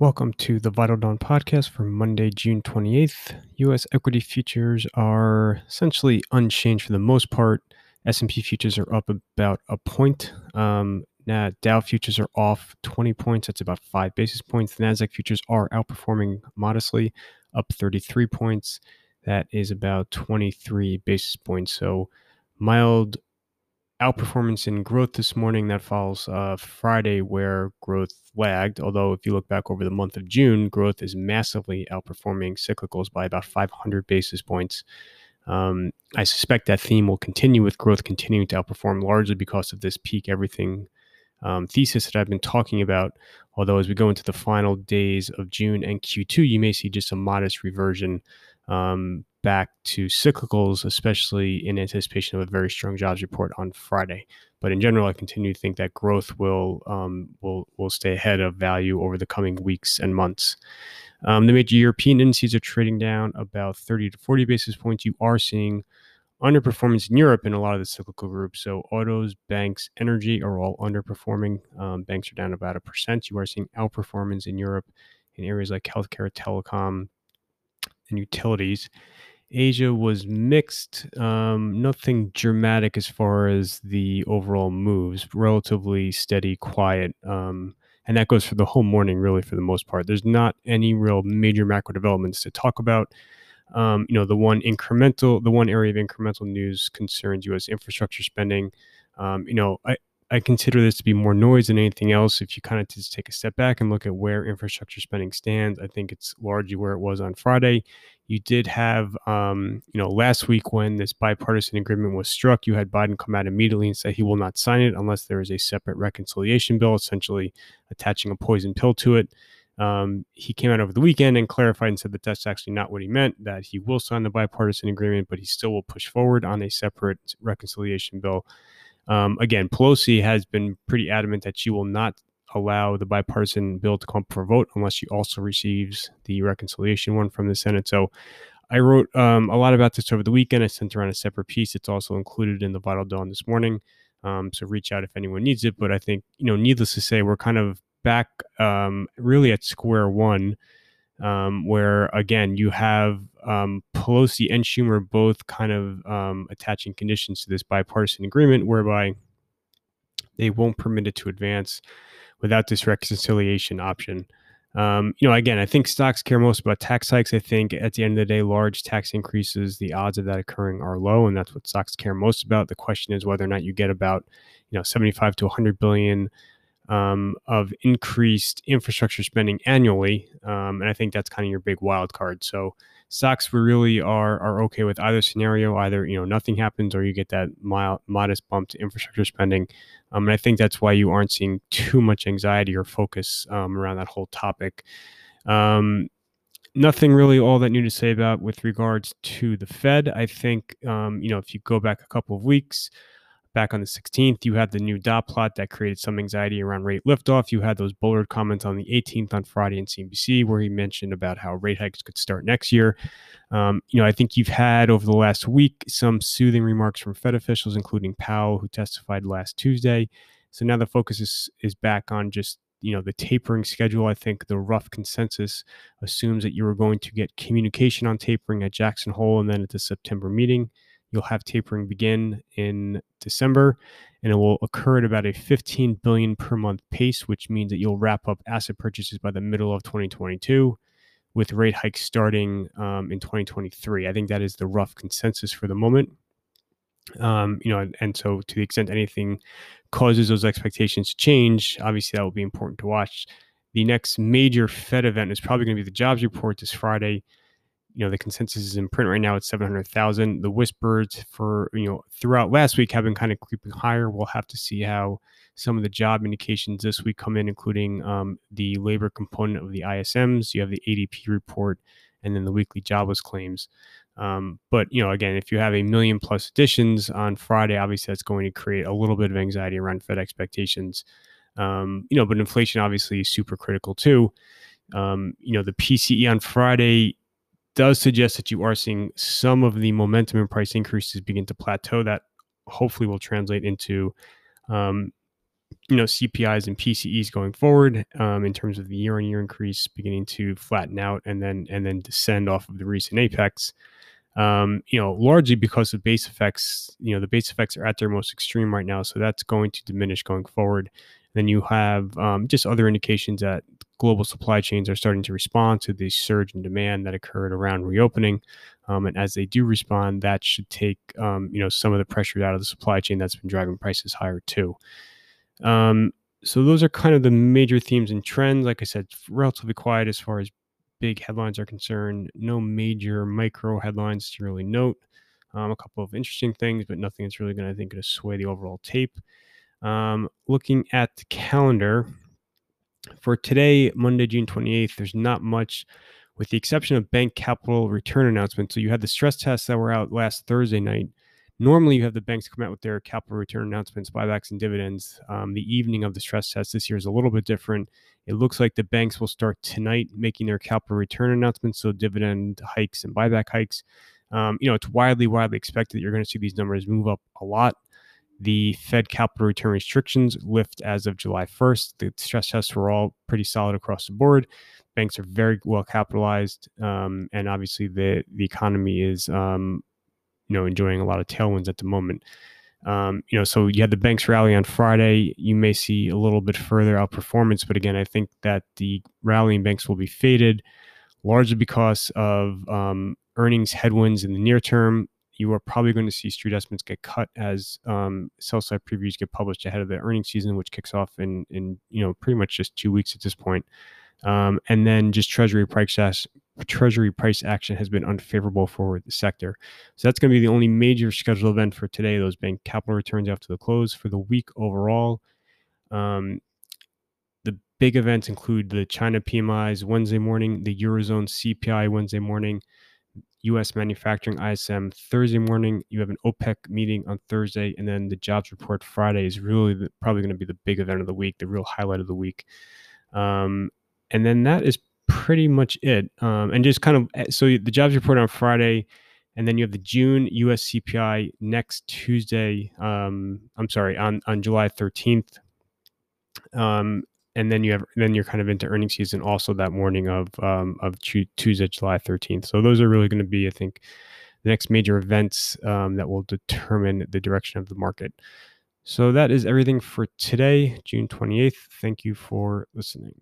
Welcome to the Vital Dawn podcast for Monday, June 28th. US equity futures are essentially unchanged for the most part. S&P futures are up about a point. Um, now Dow futures are off 20 points. That's about 5 basis points. The Nasdaq futures are outperforming modestly, up 33 points. That is about 23 basis points. So mild outperformance in growth this morning that follows uh, Friday, where growth lagged. Although, if you look back over the month of June, growth is massively outperforming cyclicals by about 500 basis points. Um, I suspect that theme will continue with growth continuing to outperform largely because of this peak everything um, thesis that I've been talking about. Although, as we go into the final days of June and Q2, you may see just a modest reversion um, back to cyclicals, especially in anticipation of a very strong jobs report on Friday. But in general, I continue to think that growth will um, will will stay ahead of value over the coming weeks and months. Um, the major European indices are trading down about 30 to 40 basis points. You are seeing underperformance in Europe in a lot of the cyclical groups. So autos, banks, energy are all underperforming. Um, banks are down about a percent. You are seeing outperformance in Europe in areas like healthcare, telecom, and utilities. Asia was mixed, um, nothing dramatic as far as the overall moves, relatively steady, quiet. Um, and that goes for the whole morning, really, for the most part. There's not any real major macro developments to talk about. Um, you know, the one incremental, the one area of incremental news concerns U.S. infrastructure spending. Um, you know, I, I consider this to be more noise than anything else. If you kind of just take a step back and look at where infrastructure spending stands, I think it's largely where it was on Friday. You did have, um, you know, last week when this bipartisan agreement was struck, you had Biden come out immediately and say he will not sign it unless there is a separate reconciliation bill, essentially attaching a poison pill to it. Um, he came out over the weekend and clarified and said that that's actually not what he meant, that he will sign the bipartisan agreement, but he still will push forward on a separate reconciliation bill. Um, again, Pelosi has been pretty adamant that she will not allow the bipartisan bill to come for a vote unless she also receives the reconciliation one from the Senate. So I wrote um, a lot about this over the weekend. I sent around a separate piece. It's also included in the Vital Dawn this morning. Um, so reach out if anyone needs it. But I think, you know, needless to say, we're kind of back um, really at square one um, where again you have um, Pelosi and Schumer both kind of um, attaching conditions to this bipartisan agreement, whereby they won't permit it to advance without this reconciliation option. Um, you know, again, I think stocks care most about tax hikes. I think at the end of the day, large tax increases, the odds of that occurring are low, and that's what stocks care most about. The question is whether or not you get about, you know, 75 to 100 billion um, of increased infrastructure spending annually, um, and I think that's kind of your big wild card. So stocks we really are are okay with either scenario. Either you know nothing happens, or you get that mild, modest bump to infrastructure spending, um, and I think that's why you aren't seeing too much anxiety or focus um, around that whole topic. Um, nothing really all that new to say about with regards to the Fed. I think um, you know if you go back a couple of weeks back on the 16th, you had the new dot plot that created some anxiety around rate liftoff. You had those Bullard comments on the 18th on Friday in CNBC where he mentioned about how rate hikes could start next year. Um, you know, I think you've had over the last week some soothing remarks from Fed officials, including Powell, who testified last Tuesday. So now the focus is is back on just you know the tapering schedule. I think the rough consensus assumes that you are going to get communication on tapering at Jackson Hole and then at the September meeting. You'll have tapering begin in December, and it will occur at about a 15 billion per month pace, which means that you'll wrap up asset purchases by the middle of 2022, with rate hikes starting um, in 2023. I think that is the rough consensus for the moment. Um, you know, and, and so to the extent anything causes those expectations to change, obviously that will be important to watch. The next major Fed event is probably going to be the jobs report this Friday you know the consensus is in print right now at 700,000 the whispers for you know throughout last week have been kind of creeping higher. We'll have to see how some of the job indications this week come in including um, the labor component of the ISMs you have the ADP report and then the weekly jobless claims. Um, but you know again if you have a million plus additions on Friday obviously that's going to create a little bit of anxiety around Fed expectations. Um, you know but inflation obviously is super critical too. Um, you know the PCE on Friday does suggest that you are seeing some of the momentum and price increases begin to plateau. That hopefully will translate into um, you know CPIs and PCEs going forward um, in terms of the year-on-year increase beginning to flatten out and then and then descend off of the recent apex. Um, you know, largely because of base effects. You know, the base effects are at their most extreme right now, so that's going to diminish going forward. Then you have um, just other indications that global supply chains are starting to respond to the surge in demand that occurred around reopening. Um, and as they do respond, that should take um, you know some of the pressure out of the supply chain that's been driving prices higher too. Um, so those are kind of the major themes and trends. Like I said, relatively quiet as far as big headlines are concerned. No major micro headlines to really note. Um, a couple of interesting things, but nothing that's really going to, I think, going to sway the overall tape. Um, looking at the calendar for today, Monday, June 28th, there's not much with the exception of bank capital return announcements. So you had the stress tests that were out last Thursday night. Normally, you have the banks come out with their capital return announcements, buybacks, and dividends. Um, the evening of the stress test this year is a little bit different. It looks like the banks will start tonight making their capital return announcements, so dividend hikes and buyback hikes. Um, you know, it's widely, widely expected that you're going to see these numbers move up a lot. The Fed capital return restrictions lift as of July 1st. The stress tests were all pretty solid across the board. Banks are very well capitalized, um, and obviously the the economy is um, you know enjoying a lot of tailwinds at the moment. Um, you know, so you had the banks rally on Friday. You may see a little bit further outperformance, but again, I think that the rallying banks will be faded largely because of um, earnings headwinds in the near term you are probably going to see street estimates get cut as um, sell side previews get published ahead of the earnings season, which kicks off in in you know pretty much just two weeks at this point. Um, and then just treasury price treasury price action has been unfavorable for the sector. So that's going to be the only major scheduled event for today. Those bank capital returns after the close for the week overall. Um, the big events include the China PMIs Wednesday morning, the Eurozone CPI Wednesday morning, US manufacturing ISM Thursday morning. You have an OPEC meeting on Thursday, and then the jobs report Friday is really the, probably going to be the big event of the week, the real highlight of the week. Um, and then that is pretty much it. Um, and just kind of eh, so the jobs report on Friday, and then you have the June US CPI next Tuesday. Um, I'm sorry, on on July 13th. Um, and then you have then you're kind of into earnings season also that morning of um, of Tuesday, July 13th. So those are really going to be, I think, the next major events um, that will determine the direction of the market. So that is everything for today, June 28th. Thank you for listening.